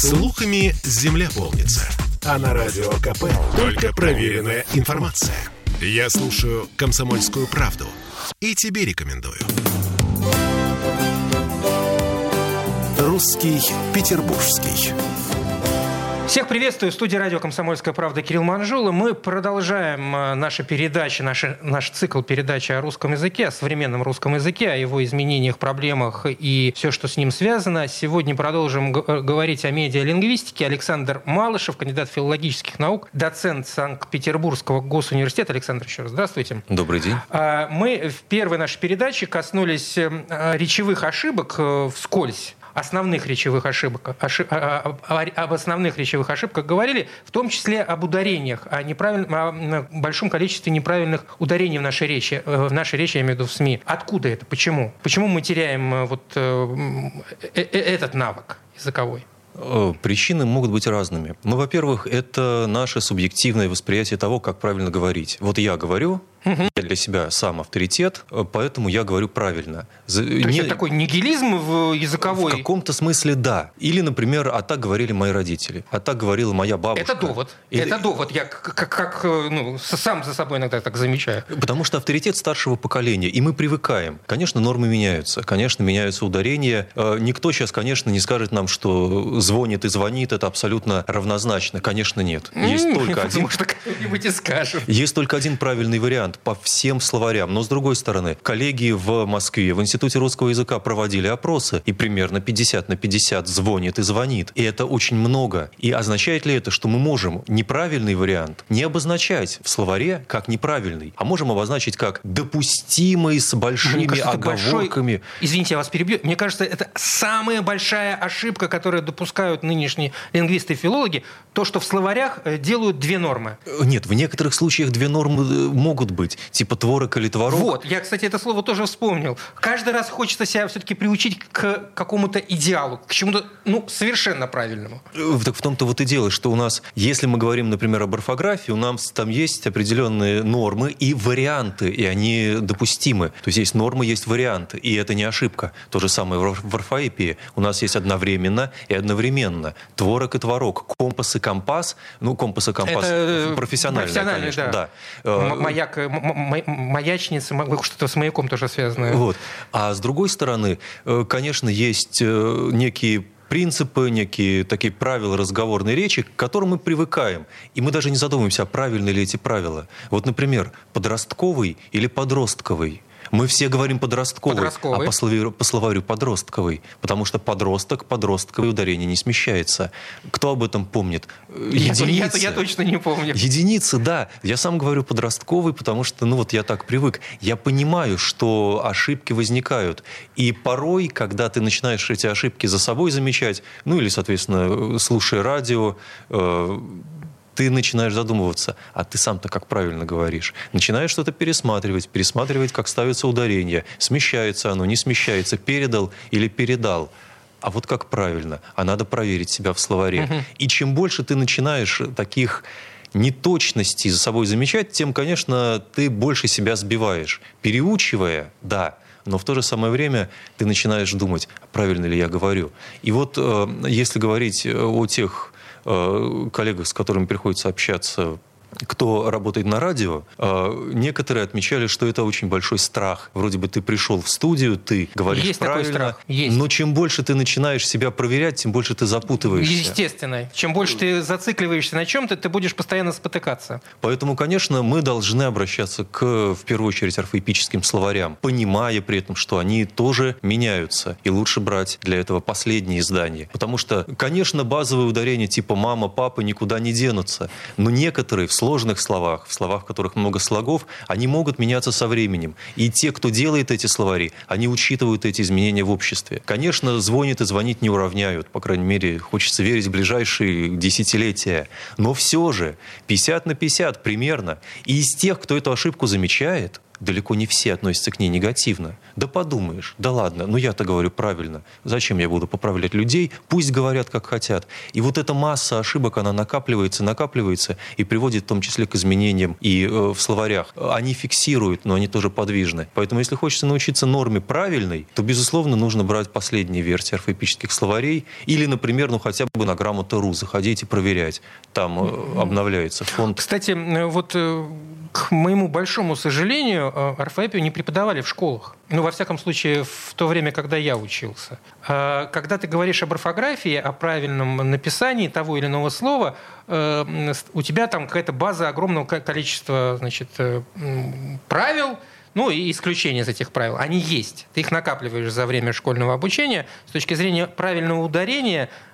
Слухами земля полнится. А на радио КП только проверенная информация. Я слушаю «Комсомольскую правду» и тебе рекомендую. «Русский Петербургский». Всех приветствую. В студии радио «Комсомольская правда» Кирилл Манжула. Мы продолжаем э, наши передачи, наш, наш цикл передачи о русском языке, о современном русском языке, о его изменениях, проблемах и все, что с ним связано. Сегодня продолжим э, говорить о медиалингвистике. Александр Малышев, кандидат филологических наук, доцент Санкт-Петербургского госуниверситета. Александр, еще раз здравствуйте. Добрый день. А, мы в первой нашей передаче коснулись э, речевых ошибок вскользь основных речевых ошибок, ошиб, а, а, об основных речевых ошибках говорили, в том числе об ударениях, о, о большом количестве неправильных ударений в нашей речи, э, в нашей речи, я имею в виду в СМИ. Откуда это? Почему? Почему мы теряем э, вот э, этот навык языковой? Причины могут быть разными. Ну, во-первых, это наше субъективное восприятие того, как правильно говорить. Вот я говорю, Угу. Я для себя сам авторитет, э, поэтому я говорю правильно. То не... есть это такой нигилизм в языковой? В каком-то смысле да. Или, например, а так говорили мои родители, а так говорила моя бабушка. Это довод. Или... Это довод. Я как, как э, ну, сам за собой иногда так замечаю. Потому что авторитет старшего поколения, и мы привыкаем. Конечно, нормы меняются, конечно, меняются ударения. Э, никто сейчас, конечно, не скажет нам, что звонит и звонит, это абсолютно равнозначно. Конечно, нет. Есть только один... Может, кто-нибудь и скажет. Есть только один правильный вариант по всем словарям. Но, с другой стороны, коллеги в Москве, в Институте русского языка проводили опросы, и примерно 50 на 50 звонит и звонит. И это очень много. И означает ли это, что мы можем неправильный вариант не обозначать в словаре как неправильный, а можем обозначить как допустимый с большими кажется, оговорками? Большой... Извините, я вас перебью. Мне кажется, это самая большая ошибка, которую допускают нынешние лингвисты и филологи, то, что в словарях э, делают две нормы. Нет, в некоторых случаях две нормы э, могут быть типа творог или творог. Вот, я, кстати, это слово тоже вспомнил. Каждый раз хочется себя все-таки приучить к какому-то идеалу, к чему-то, ну, совершенно правильному. Э, так в том-то вот и дело, что у нас, если мы говорим, например, об орфографии, у нас там есть определенные нормы и варианты, и они допустимы. То есть есть нормы, есть варианты, и это не ошибка. То же самое в орфоэпии. У нас есть одновременно и одновременно. Творог и творог, компас и компас. Ну, компас и компас это профессиональное, профессиональный, конечно. Да. да. Маяк, маячницы, что-то с маяком тоже связано. Вот. А с другой стороны, э, конечно, есть э, некие принципы, некие такие правила разговорной речи, к которым мы привыкаем. И мы даже не задумываемся, а правильны ли эти правила. Вот, например, подростковый или подростковый мы все говорим подростковый, подростковый. а по словарю, по словарю подростковый, потому что подросток, подростковое ударение не смещается. Кто об этом помнит? Единицы. Я, я, я точно не помню. Единицы, да. Я сам говорю подростковый, потому что, ну вот я так привык. Я понимаю, что ошибки возникают. И порой, когда ты начинаешь эти ошибки за собой замечать, ну или, соответственно, слушая радио, э, ты начинаешь задумываться, а ты сам-то как правильно говоришь. Начинаешь что-то пересматривать, пересматривать, как ставится ударение, смещается оно, не смещается, передал или передал. А вот как правильно? А надо проверить себя в словаре. Угу. И чем больше ты начинаешь таких неточностей за собой замечать, тем, конечно, ты больше себя сбиваешь. Переучивая, да, но в то же самое время ты начинаешь думать, правильно ли я говорю. И вот э, если говорить о тех Э, коллегах, с которыми приходится общаться кто работает на радио, а, некоторые отмечали, что это очень большой страх. Вроде бы ты пришел в студию, ты говоришь Есть правильно, такой страх. Есть. но чем больше ты начинаешь себя проверять, тем больше ты запутываешься. Естественно. Чем больше ты зацикливаешься на чем-то, ты будешь постоянно спотыкаться. Поэтому, конечно, мы должны обращаться к, в первую очередь, орфоэпическим словарям, понимая при этом, что они тоже меняются. И лучше брать для этого последние издания. Потому что, конечно, базовые ударения типа «мама», «папа» никуда не денутся. Но некоторые в сложных словах, в словах, в которых много слогов, они могут меняться со временем. И те, кто делает эти словари, они учитывают эти изменения в обществе. Конечно, звонит и звонить не уравняют. По крайней мере, хочется верить в ближайшие десятилетия. Но все же 50 на 50 примерно. И из тех, кто эту ошибку замечает, далеко не все относятся к ней негативно. Да подумаешь, да ладно, ну я-то говорю правильно. Зачем я буду поправлять людей? Пусть говорят, как хотят. И вот эта масса ошибок, она накапливается, накапливается и приводит в том числе к изменениям и э, в словарях. Они фиксируют, но они тоже подвижны. Поэтому если хочется научиться норме правильной, то, безусловно, нужно брать последние версии орфоэпических словарей или, например, ну хотя бы на грамоту.ру заходить и проверять. Там э, обновляется фонд. Кстати, вот э, к моему большому сожалению, э, орфоэпию не преподавали в школах. Ну, во всяком случае, в то время, когда я учился. А когда ты говоришь об орфографии, о правильном написании того или иного слова, э, у тебя там какая-то база огромного количества значит, э, правил, ну и исключения из этих правил, они есть. Ты их накапливаешь за время школьного обучения. С точки зрения правильного ударения, Э,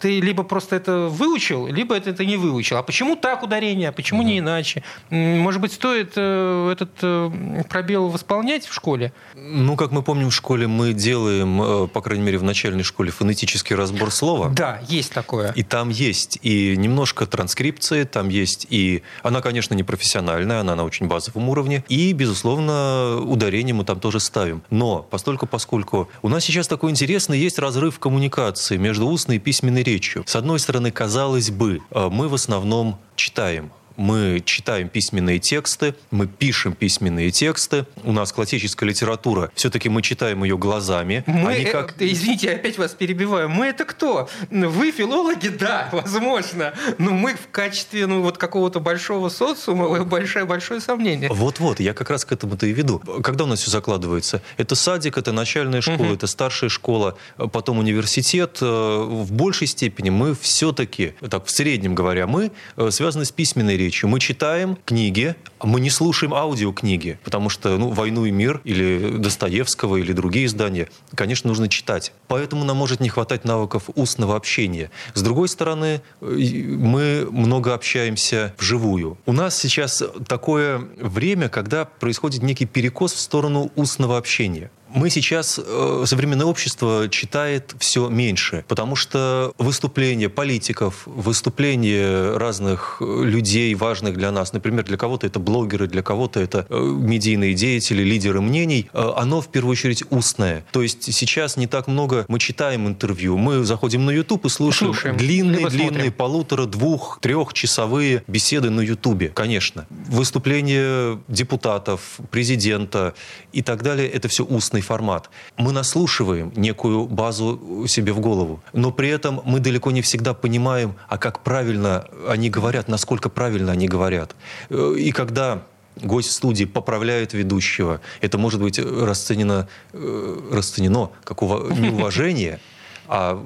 ты либо просто это выучил, либо это, это не выучил. А почему так ударение, а почему угу. не иначе? Может быть, стоит э, этот э, пробел восполнять в школе? Ну, как мы помним, в школе мы делаем, по крайней мере, в начальной школе фонетический разбор слова. Да, есть такое. И там есть и немножко транскрипции, там есть и... Она, конечно, не профессиональная, она на очень базовом уровне. И, безусловно, ударение мы там тоже ставим. Но, постольку, поскольку у нас сейчас такой интересный есть разрыв коммуникации между устной письменной речью. С одной стороны, казалось бы, э, мы в основном читаем мы читаем письменные тексты, мы пишем письменные тексты. У нас классическая литература, все-таки мы читаем ее глазами. Мы, а как... э, извините, я опять вас перебиваю. Мы это кто? Вы филологи? Да, возможно. Но мы в качестве ну, вот какого-то большого социума большое, большое сомнение. Вот-вот, я как раз к этому-то и веду. Когда у нас все закладывается? Это садик, это начальная школа, угу. это старшая школа, потом университет. Э, в большей степени мы все-таки, так в среднем говоря, мы э, связаны с письменной речью речью. Мы читаем книги, мы не слушаем аудиокниги, потому что ну, «Войну и мир» или Достоевского или другие издания, конечно, нужно читать. Поэтому нам может не хватать навыков устного общения. С другой стороны, мы много общаемся вживую. У нас сейчас такое время, когда происходит некий перекос в сторону устного общения мы сейчас, э, современное общество читает все меньше, потому что выступления политиков, выступления разных э, людей, важных для нас, например, для кого-то это блогеры, для кого-то это э, медийные деятели, лидеры мнений, оно в первую очередь устное. То есть сейчас не так много мы читаем интервью, мы заходим на YouTube и слушаем, слушаем длинные, длинные, полутора, двух, трехчасовые беседы на YouTube, конечно. Выступления депутатов, президента и так далее, это все устное формат. Мы наслушиваем некую базу себе в голову, но при этом мы далеко не всегда понимаем, а как правильно они говорят, насколько правильно они говорят. Э, и когда гость студии поправляет ведущего, это может быть расценено, э, расценено как неуважение, а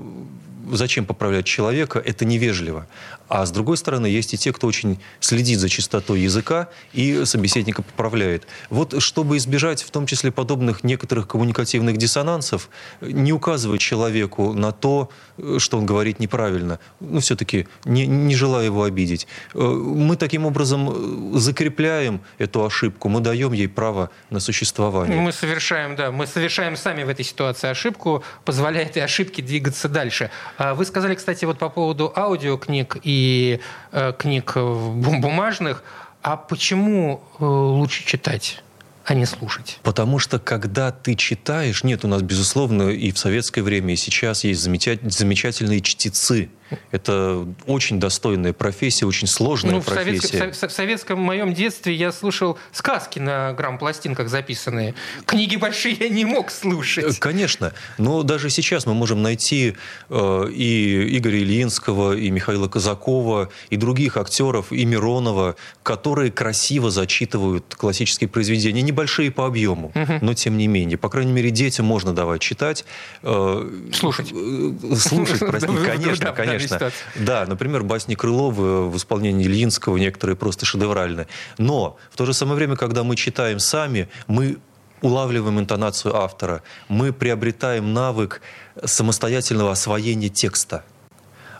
зачем поправлять человека, это невежливо. А с другой стороны, есть и те, кто очень следит за чистотой языка и собеседника поправляет. Вот чтобы избежать в том числе подобных некоторых коммуникативных диссонансов, не указывать человеку на то, что он говорит неправильно, ну, все-таки не, не желая его обидеть. Э, мы таким образом закрепляем эту ошибку, мы даем ей право на существование. Мы совершаем, да, мы совершаем сами в этой ситуации ошибку, позволяя этой ошибке двигаться дальше. А вы сказали, кстати, вот по поводу аудиокниг и и э, книг бумажных. А почему э, лучше читать? а не слушать. Потому что когда ты читаешь, нет, у нас, безусловно, и в советское время, и сейчас есть замечательные чтецы, это очень достойная профессия, очень сложная ну, профессия. В, совет, в, в советском моем детстве я слушал сказки на грамм-пластинках записанные. Книги большие я не мог слушать. Э, конечно. Но даже сейчас мы можем найти э, и Игоря Ильинского, и Михаила Казакова, и других актеров, и Миронова, которые красиво зачитывают классические произведения. Небольшие по объему, угу. но тем не менее. По крайней мере, детям можно давать читать. Э, слушать. Э, слушать, простите. Конечно, конечно конечно. Да, например, басни Крылова в исполнении Ильинского некоторые просто шедевральны. Но в то же самое время, когда мы читаем сами, мы улавливаем интонацию автора, мы приобретаем навык самостоятельного освоения текста.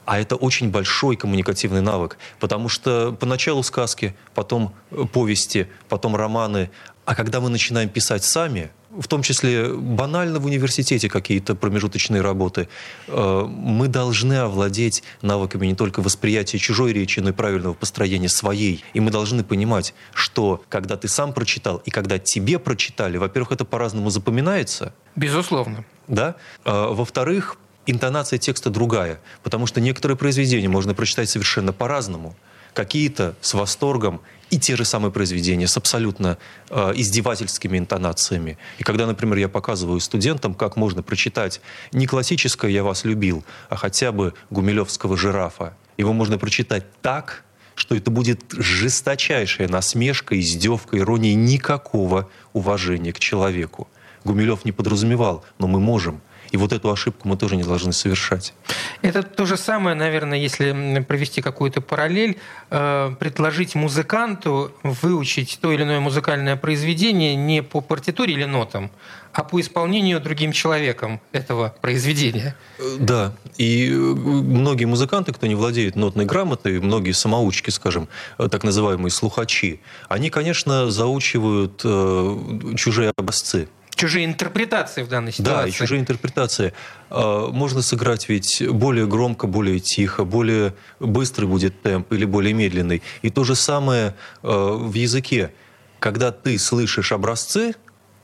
А это очень большой коммуникативный навык, потому что поначалу сказки, потом повести, потом романы. А когда мы начинаем писать сами, в том числе банально в университете какие-то промежуточные работы, э, мы должны овладеть навыками не только восприятия чужой речи, но и правильного построения своей. И мы должны понимать, что когда ты сам прочитал и когда тебе прочитали, во-первых, это по-разному запоминается. Безусловно. Да? А, во-вторых, интонация текста другая, потому что некоторые произведения можно прочитать совершенно по-разному. Какие-то с восторгом и те же самые произведения с абсолютно э, издевательскими интонациями. И когда, например, я показываю студентам, как можно прочитать не классическое «Я вас любил», а хотя бы гумилевского «Жирафа», его можно прочитать так, что это будет жесточайшая насмешка, издевка, ирония, никакого уважения к человеку. Гумилев не подразумевал, но мы можем – и вот эту ошибку мы тоже не должны совершать. Это то же самое, наверное, если провести какую-то параллель, э, предложить музыканту выучить то или иное музыкальное произведение не по партитуре или нотам, а по исполнению другим человеком этого произведения. Э, да, и э, многие музыканты, кто не владеет нотной грамотой, многие самоучки, скажем, так называемые слухачи, они, конечно, заучивают э, чужие образцы чужие интерпретации в данной ситуации. Да, и чужие интерпретации. А, можно сыграть ведь более громко, более тихо, более быстрый будет темп или более медленный. И то же самое а, в языке. Когда ты слышишь образцы,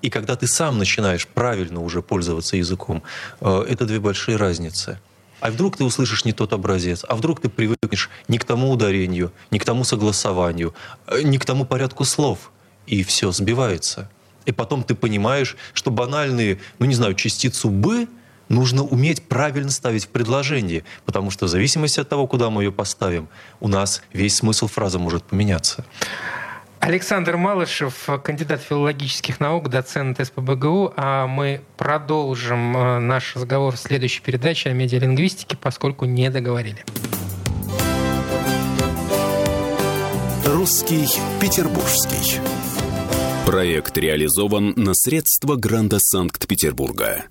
и когда ты сам начинаешь правильно уже пользоваться языком, а, это две большие разницы. А вдруг ты услышишь не тот образец, а вдруг ты привыкнешь не к тому ударению, не к тому согласованию, не к тому порядку слов, и все сбивается. И потом ты понимаешь, что банальные, ну не знаю, частицу «бы» нужно уметь правильно ставить в предложении, потому что в зависимости от того, куда мы ее поставим, у нас весь смысл фразы может поменяться. Александр Малышев, кандидат филологических наук, доцент СПБГУ. А мы продолжим э, наш разговор в следующей передаче о медиалингвистике, поскольку не договорили. Русский Петербургский. Проект реализован на средства гранта Санкт-Петербурга.